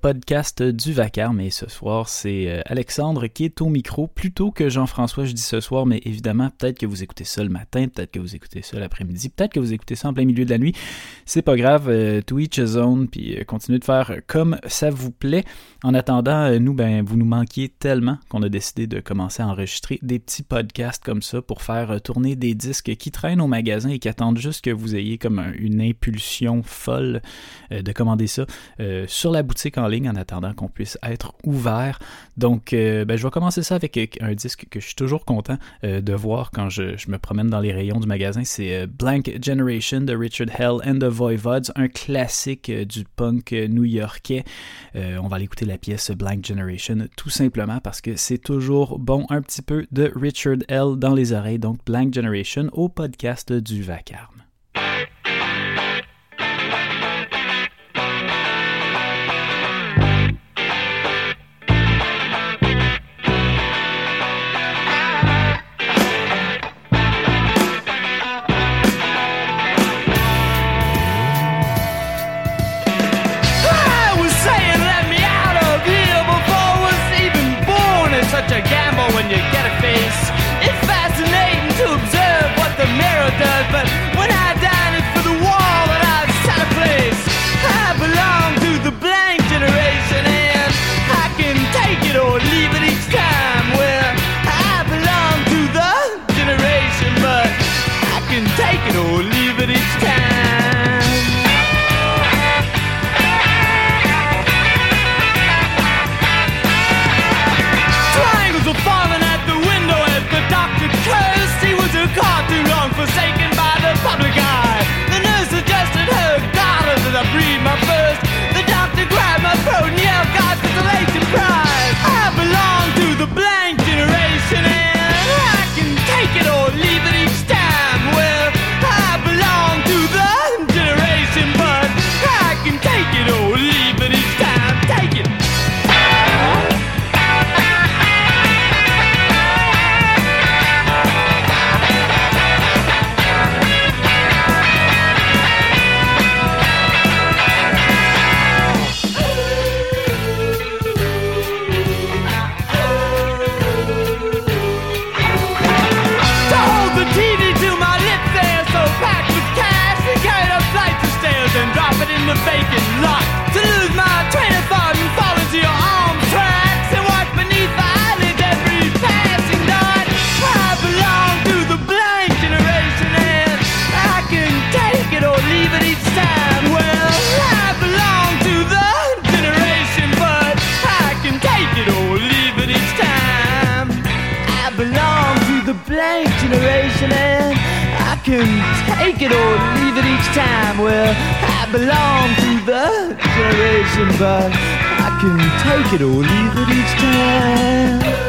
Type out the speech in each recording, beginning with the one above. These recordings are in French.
podcast du Vacarme et ce soir, c'est euh, Alexandre qui est au micro plutôt que Jean-François, je dis ce soir, mais évidemment, peut-être que vous écoutez ça le matin, peut-être que vous écoutez ça l'après-midi, peut-être que vous écoutez ça en plein milieu de la nuit. C'est pas grave, euh, Twitch zone, puis continuez de faire comme ça vous plaît. En attendant, nous, ben, vous nous manquiez tellement qu'on a décidé de commencer à enregistrer des petits podcasts comme ça pour faire tourner des disques qui traînent au magasin et qui attendent juste que vous ayez comme une impulsion folle de commander ça. Euh, sur la boutique en en attendant qu'on puisse être ouvert. Donc, euh, ben, je vais commencer ça avec un disque que je suis toujours content euh, de voir quand je, me promène dans les rayons du magasin. C'est Blank Generation de Richard Hell and the Voivods, un classique du punk new-yorkais. on va aller écouter la pièce Blank Generation tout simplement parce que c'est toujours bon un petit peu de Richard Hell dans les oreilles. Donc, Blank Generation au podcast du Vacarme. and I can take it or leave it each time. Well, I belong to the generation, but I can take it or leave it each time.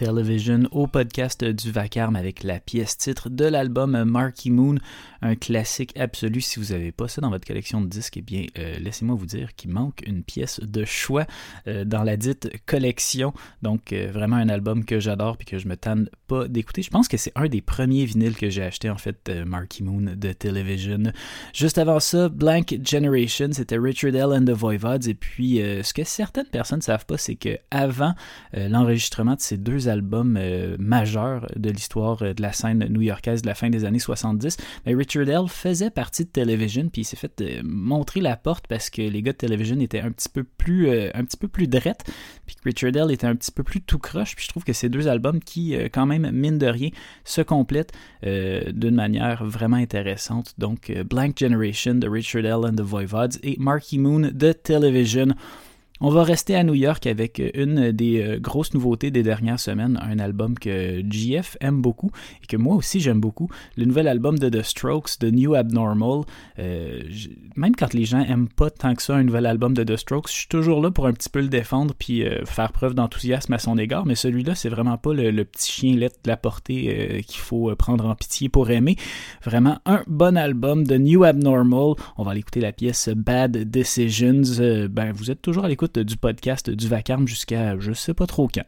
Television au podcast du Vacarme avec la pièce titre de l'album Marky Moon, un classique absolu. Si vous n'avez pas ça dans votre collection de disques, eh bien, euh, laissez-moi vous dire qu'il manque une pièce de choix euh, dans la dite collection. Donc, euh, vraiment un album que j'adore et que je me tanne pas d'écouter. Je pense que c'est un des premiers vinyles que j'ai acheté, en fait, Marky Moon de Television. Juste avant ça, Blank Generation, c'était Richard L. and the Voivods. Et puis, ce que certaines personnes ne savent pas, c'est que avant l'enregistrement de ces deux albums euh, majeurs de l'histoire euh, de la scène new-yorkaise de la fin des années 70. Mais Richard L. faisait partie de Television, puis il s'est fait euh, montrer la porte parce que les gars de Television étaient un petit peu plus, un petit peu plus puis que Richard L. était un petit peu plus tout croche. Puis je trouve que ces deux albums qui, quand même, mine de rien, se complètent d'une manière vraiment intéressante. Donc, Blank Generation de Richard L. and the Voivods et Marky Moon de Television. On va rester à New York avec une des euh, grosses nouveautés des dernières semaines, un album que GF aime beaucoup et que moi aussi j'aime beaucoup, le nouvel album de The Strokes, The New Abnormal. Euh, même quand les gens aiment pas tant que ça un nouvel album de The Strokes, je suis toujours là pour un petit peu le défendre puis euh, faire preuve d'enthousiasme à son égard, mais celui-là c'est vraiment pas le, petit chien de la portée qu'il faut prendre en pitié pour aimer. Vraiment un bon album de New Abnormal. On va aller écouter la pièce Bad Decisions. ben vous êtes toujours à l'écoute du podcast du vacarme jusqu'à je sais pas trop quand.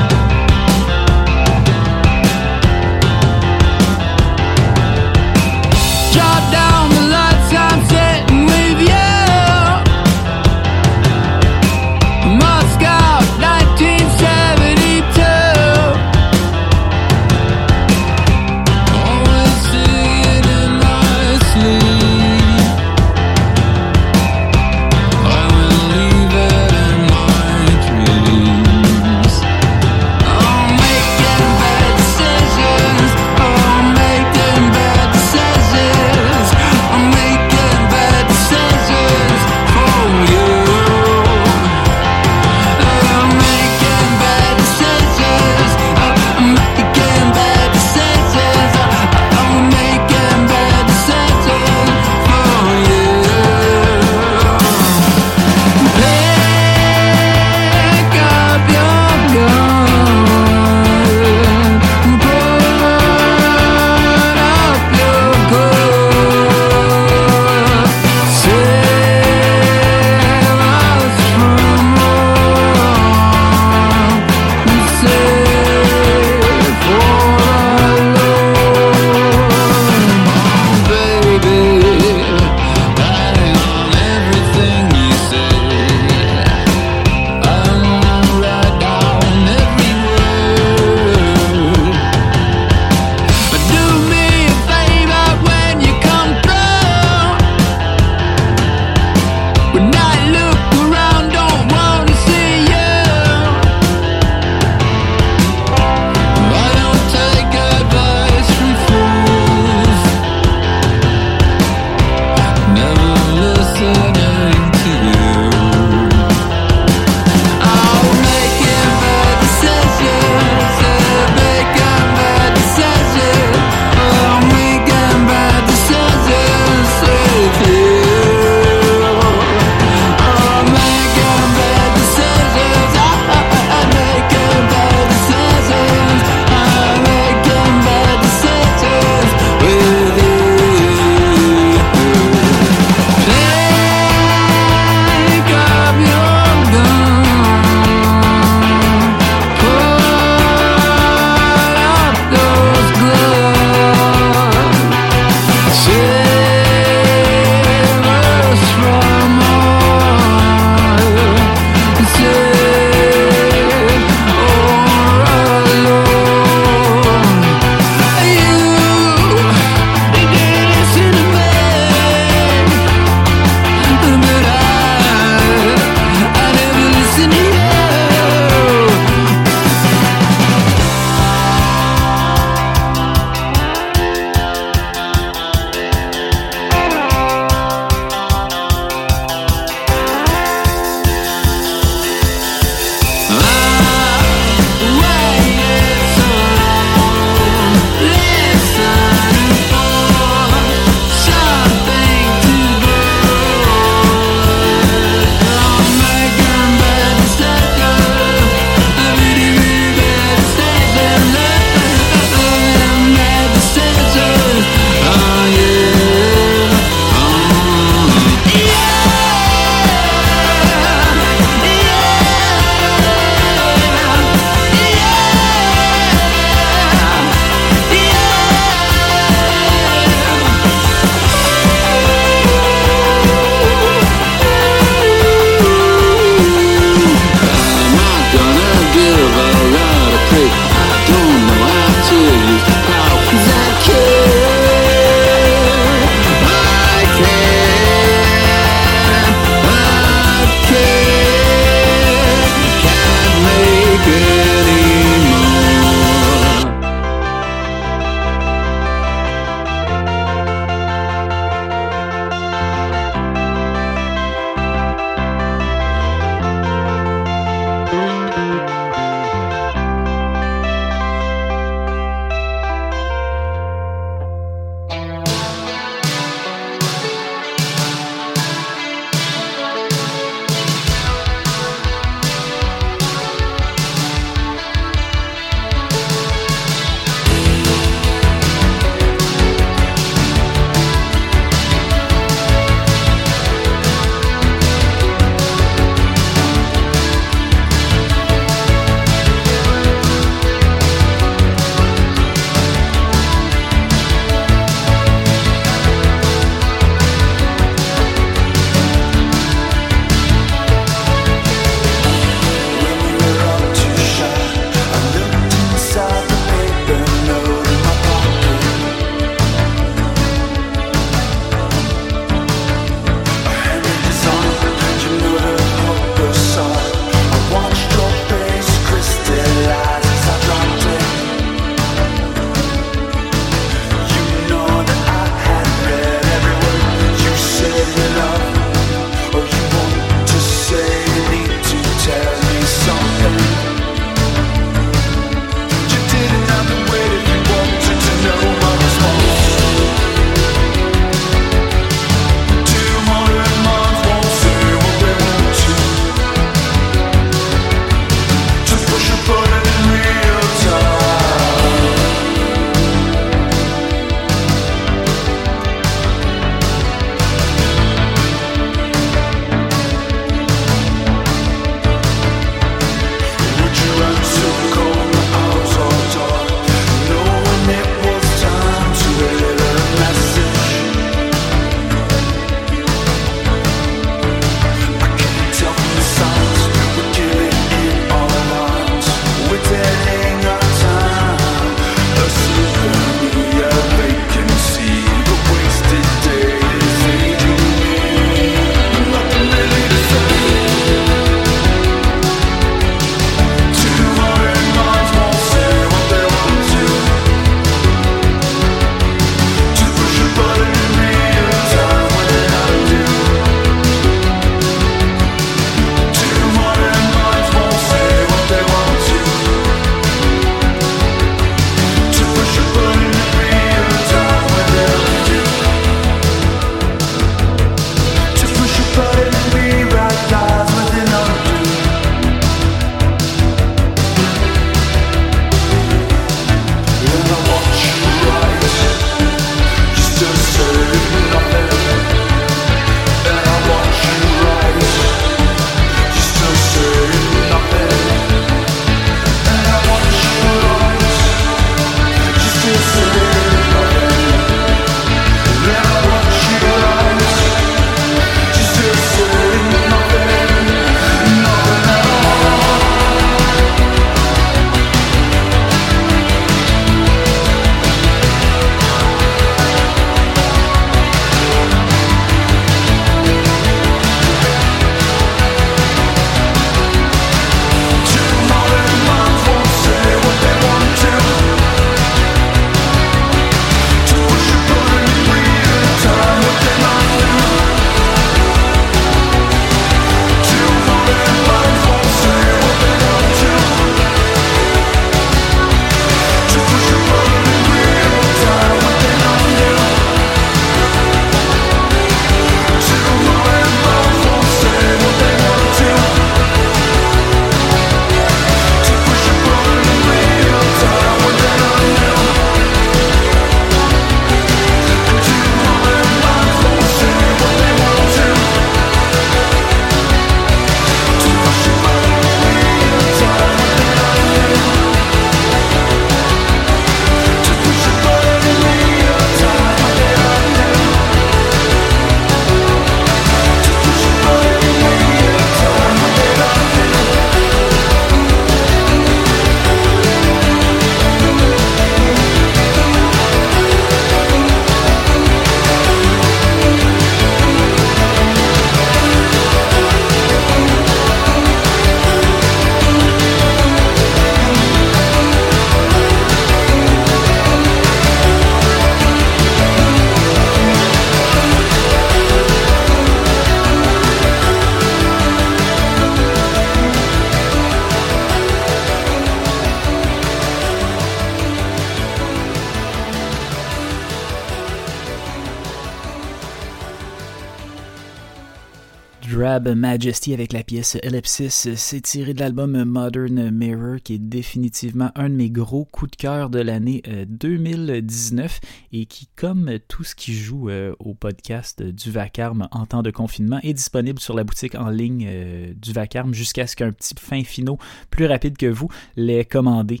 Majesty avec la pièce Ellipsis. C'est tiré de l'album Modern Mirror, qui est définitivement un de mes gros coups de cœur de l'année 2019 euh, et qui, comme tout ce qui joue euh, au podcast du Vacarme en temps de confinement, est disponible sur la boutique en ligne euh, du Vacarme jusqu'à ce qu'un petit fin finaux plus rapide que vous l'ait commandé.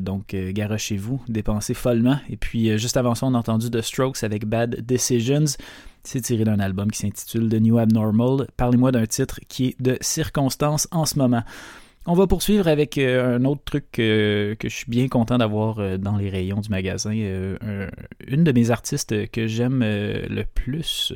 donc, garochez-vous, dépensez follement. Et puis, juste avant ça, on a entendu The Strokes avec Bad Decisions. C'est tiré d'un album qui s'intitule The New Abnormal. Parlez-moi d'un titre qui est de circonstance en ce moment. On va poursuivre avec euh, un autre truc euh, que je suis bien content d'avoir euh, dans les rayons du magasin. une de mes artistes que j'aime le plus.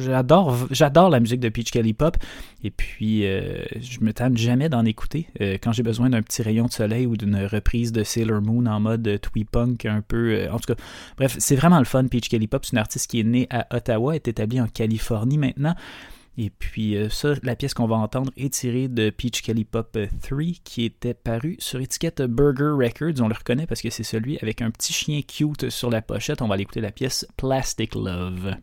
j'adore, j'adore la musique de Peach Kelly Pop. Et puis, je me tente jamais d'en écouter. quand j'ai besoin d'un petit rayon de soleil ou d'une reprise de Sailor Moon en mode twee punk un peu. en tout cas, bref, c'est vraiment le fun. Peach Kelly Pop, c'est une artiste qui est née à Ottawa, est établie en Californie maintenant. Et puis euh, ça, la pièce qu'on va entendre est tirée de Peach Kelly Pop 3 qui était paru sur étiquette Burger Records. On le reconnaît parce que c'est celui avec un petit chien cute sur la pochette. On va aller écouter la pièce Plastic Love.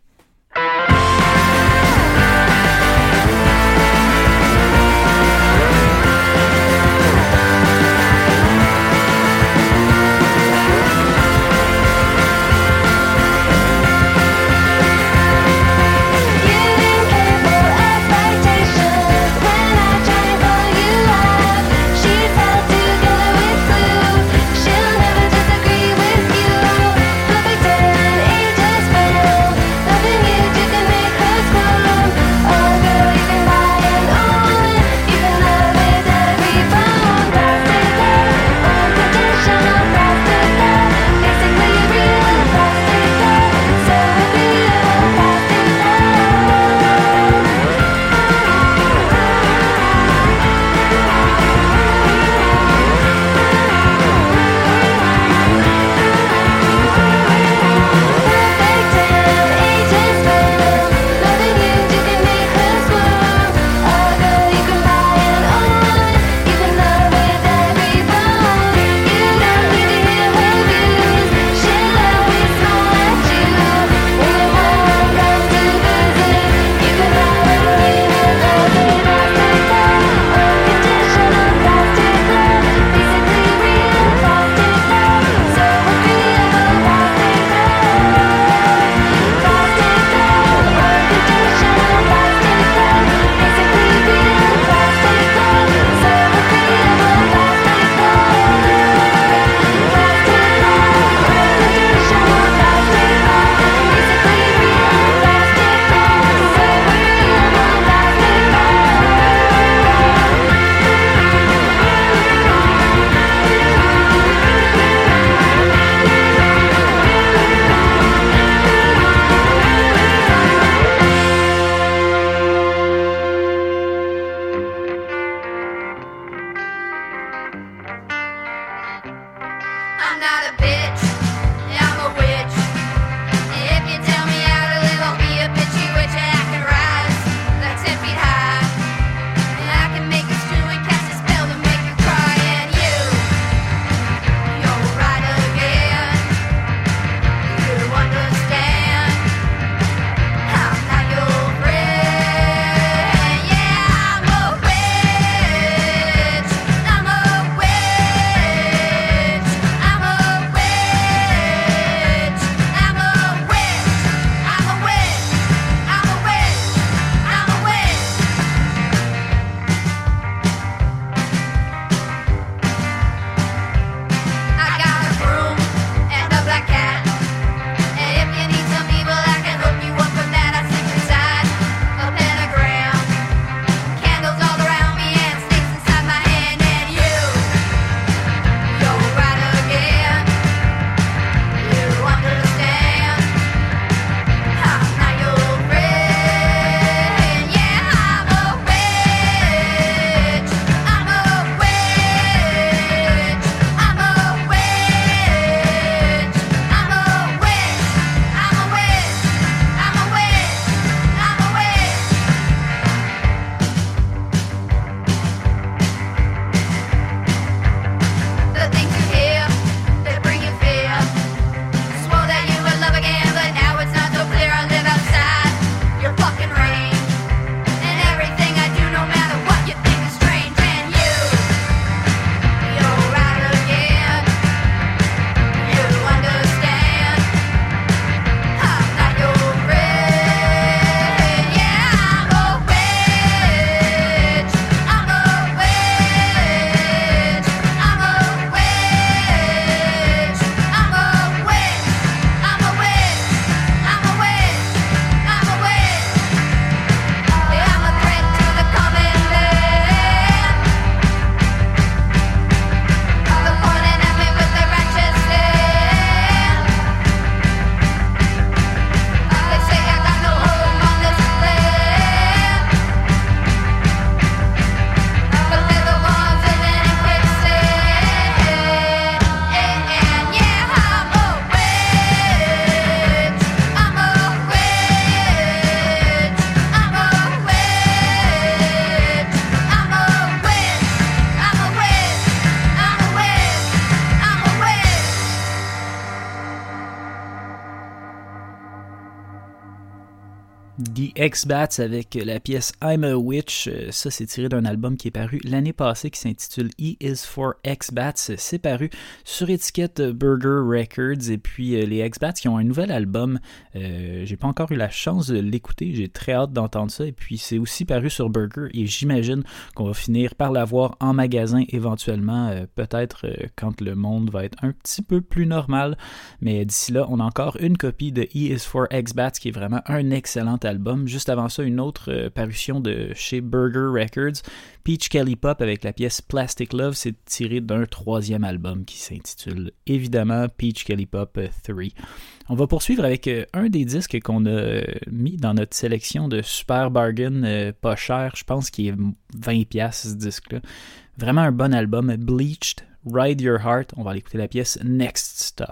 X-Bats avec la pièce I'm a Witch. Euh, ça, c'est tiré d'un album qui est paru l'année passée qui s'intitule E is for X-Bats. C'est paru sur étiquette Burger Records. Et puis, euh, les X-Bats qui ont un nouvel album. Euh, j'ai pas encore eu la chance de l'écouter. J'ai très hâte d'entendre ça. Et puis, c'est aussi paru sur Burger. Et j'imagine qu'on va finir par l'avoir en magasin éventuellement. Peut-être quand le monde va être un petit peu plus normal. Mais d'ici là, on a encore une copie de E is for X-Bats qui est vraiment un excellent album. Juste avant ça, une autre euh, parution de chez Burger Records. Peach Kelly Pop avec la pièce Plastic Love, c'est tiré d'un troisième album qui s'intitule évidemment Peach Kelly Pop 3. On va poursuivre avec euh, un des disques qu'on a euh, mis dans notre sélection de super bargain pas cher. Je pense qu'il est 20$ ce disque-là. Vraiment un bon album. Bleached, Ride Your Heart. On va aller écouter la pièce Next Stop.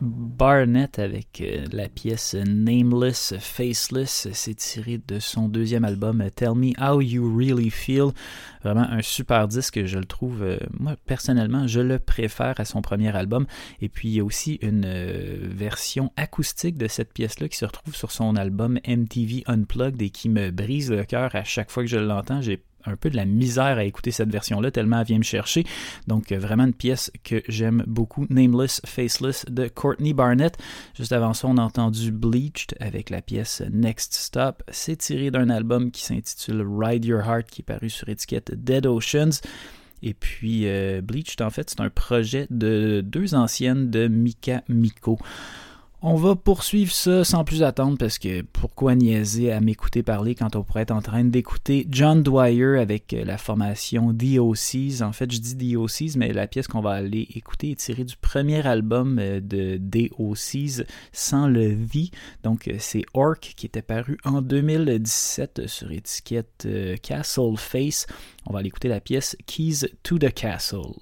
Barnett avec euh, la pièce Nameless Faceless. C'est tiré de son deuxième album Tell Me How You Really Feel. Vraiment un super disque, je le trouve, euh, moi personnellement, je le préfère à son premier album. Et puis il y a aussi une euh, version acoustique de cette pièce-là qui se retrouve sur son album MTV Unplugged et qui me brise le cœur à chaque fois que je l'entends. Un peu de la misère à écouter cette version-là, tellement elle vient me chercher. Donc, euh, vraiment une pièce que j'aime beaucoup, Nameless Faceless de Courtney Barnett. Juste avant ça, on a entendu Bleached avec la pièce Next Stop. C'est tiré d'un album qui s'intitule Ride Your Heart, qui est paru sur étiquette Dead Oceans. Et puis, euh, Bleached, en fait, c'est un projet de deux anciennes de Mika Miko. On va poursuivre ça sans plus attendre parce que pourquoi niaiser à m'écouter parler quand on pourrait être en train d'écouter John Dwyer avec la formation DOCs. En fait, je dis DOCs, mais la pièce qu'on va aller écouter est tirée du premier album euh, de DOCs sans le V. Donc, euh, c'est Orc qui était paru en 2017 sur étiquette euh, Castle Face. On va aller écouter la pièce Keys to the Castle.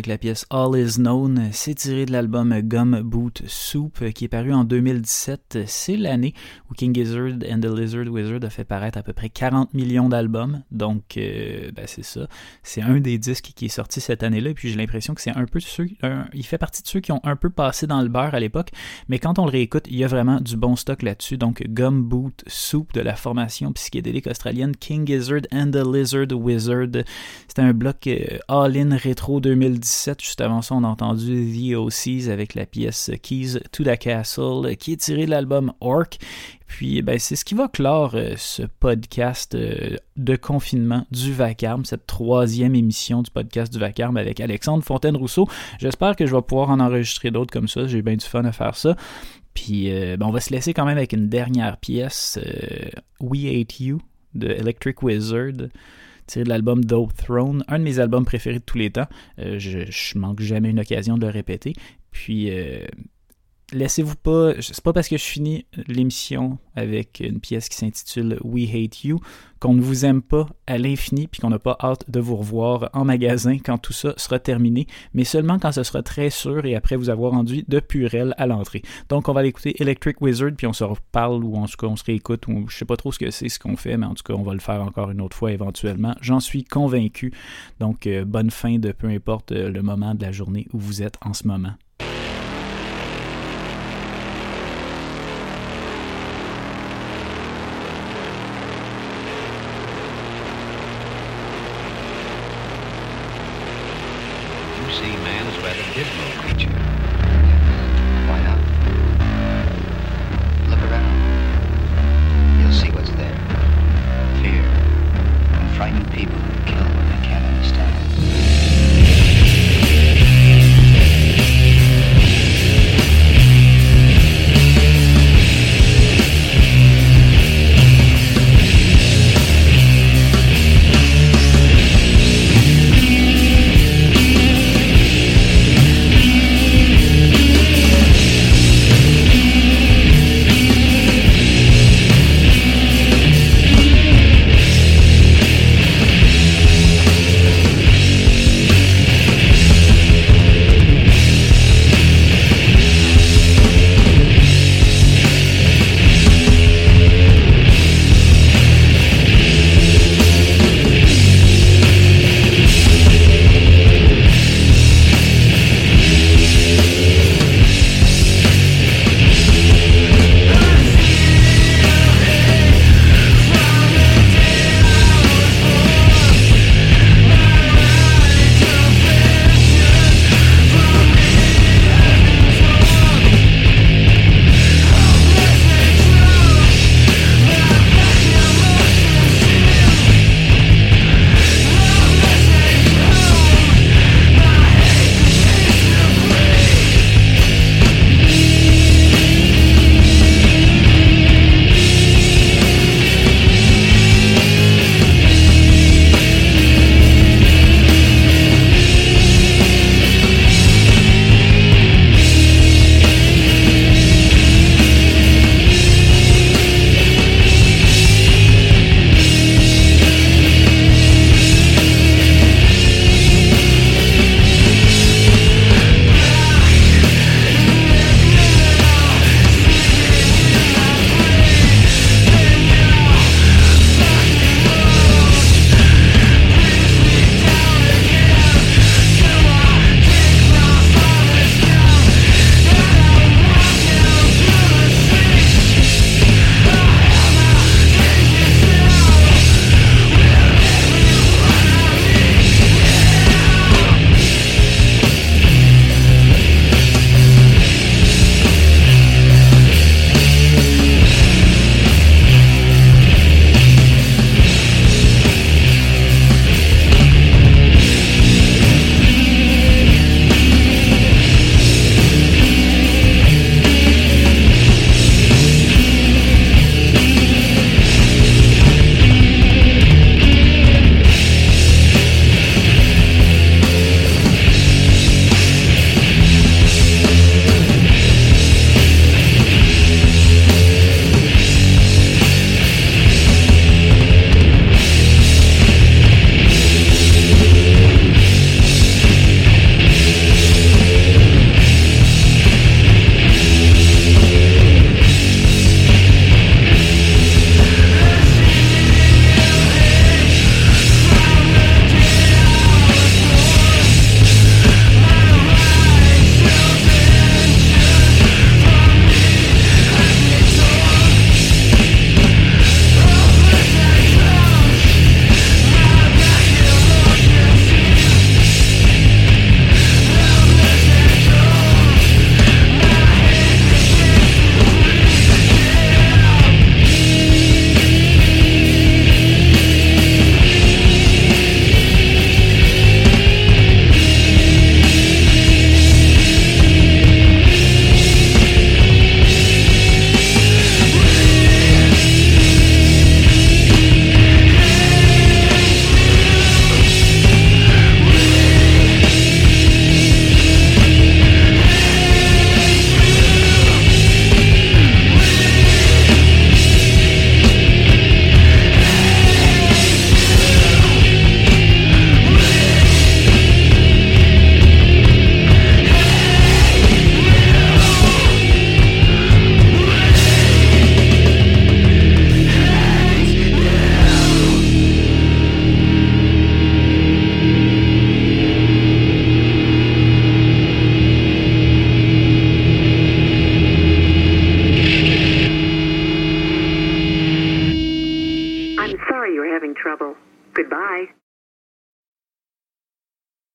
Avec la pièce All Is Known. C'est tiré de l'album Gum Boot Soup qui est paru en 2017. C'est l'année où King Gizzard and the Lizard Wizard a fait paraître à peu près 40 millions d'albums. Donc, euh, ben c'est ça. C'est un des disques qui est sorti cette année-là. Puis j'ai l'impression que c'est un peu ceux. il fait partie de ceux qui ont un peu passé dans le beurre à l'époque. Mais quand on le réécoute, il y a vraiment du bon stock là-dessus. Donc, Gum Boot Soup de la formation psychédélique australienne King Gizzard and the Lizard Wizard. C'était un bloc euh, All-In Retro 2017. Juste avant ça, on a entendu The OCs avec la pièce Keys to the Castle qui est tirée de l'album Orc. Puis ben, c'est ce qui va clore euh, ce podcast euh, de confinement du Vacarme, cette troisième émission du podcast du Vacarme avec Alexandre Fontaine-Rousseau. J'espère que je vais pouvoir en enregistrer d'autres comme ça. J'ai bien du fun à faire ça. Puis ben, on va se laisser quand même avec une dernière pièce, We Hate You de Electric Wizard tiré de l'album The Throne, un de mes albums préférés de tous les temps. Euh, je, je manque jamais une occasion de le répéter. Puis euh, laissez-vous pas. C'est pas parce que je finis l'émission avec une pièce qui s'intitule We Hate You qu'on ne vous aime pas à l'infini puis qu'on n'a pas hâte de vous revoir en magasin quand tout ça sera terminé, mais seulement quand ce sera très sûr et après vous avoir rendu de purelle à l'entrée. Donc on va aller écouter Electric Wizard puis on se reparle ou en tout cas on se réécoute ou je sais pas trop ce que c'est ce qu'on fait, mais en tout cas on va le faire encore une autre fois éventuellement. J'en suis convaincu. Donc euh, bonne fin de peu importe euh, le moment de la journée où vous êtes en ce moment.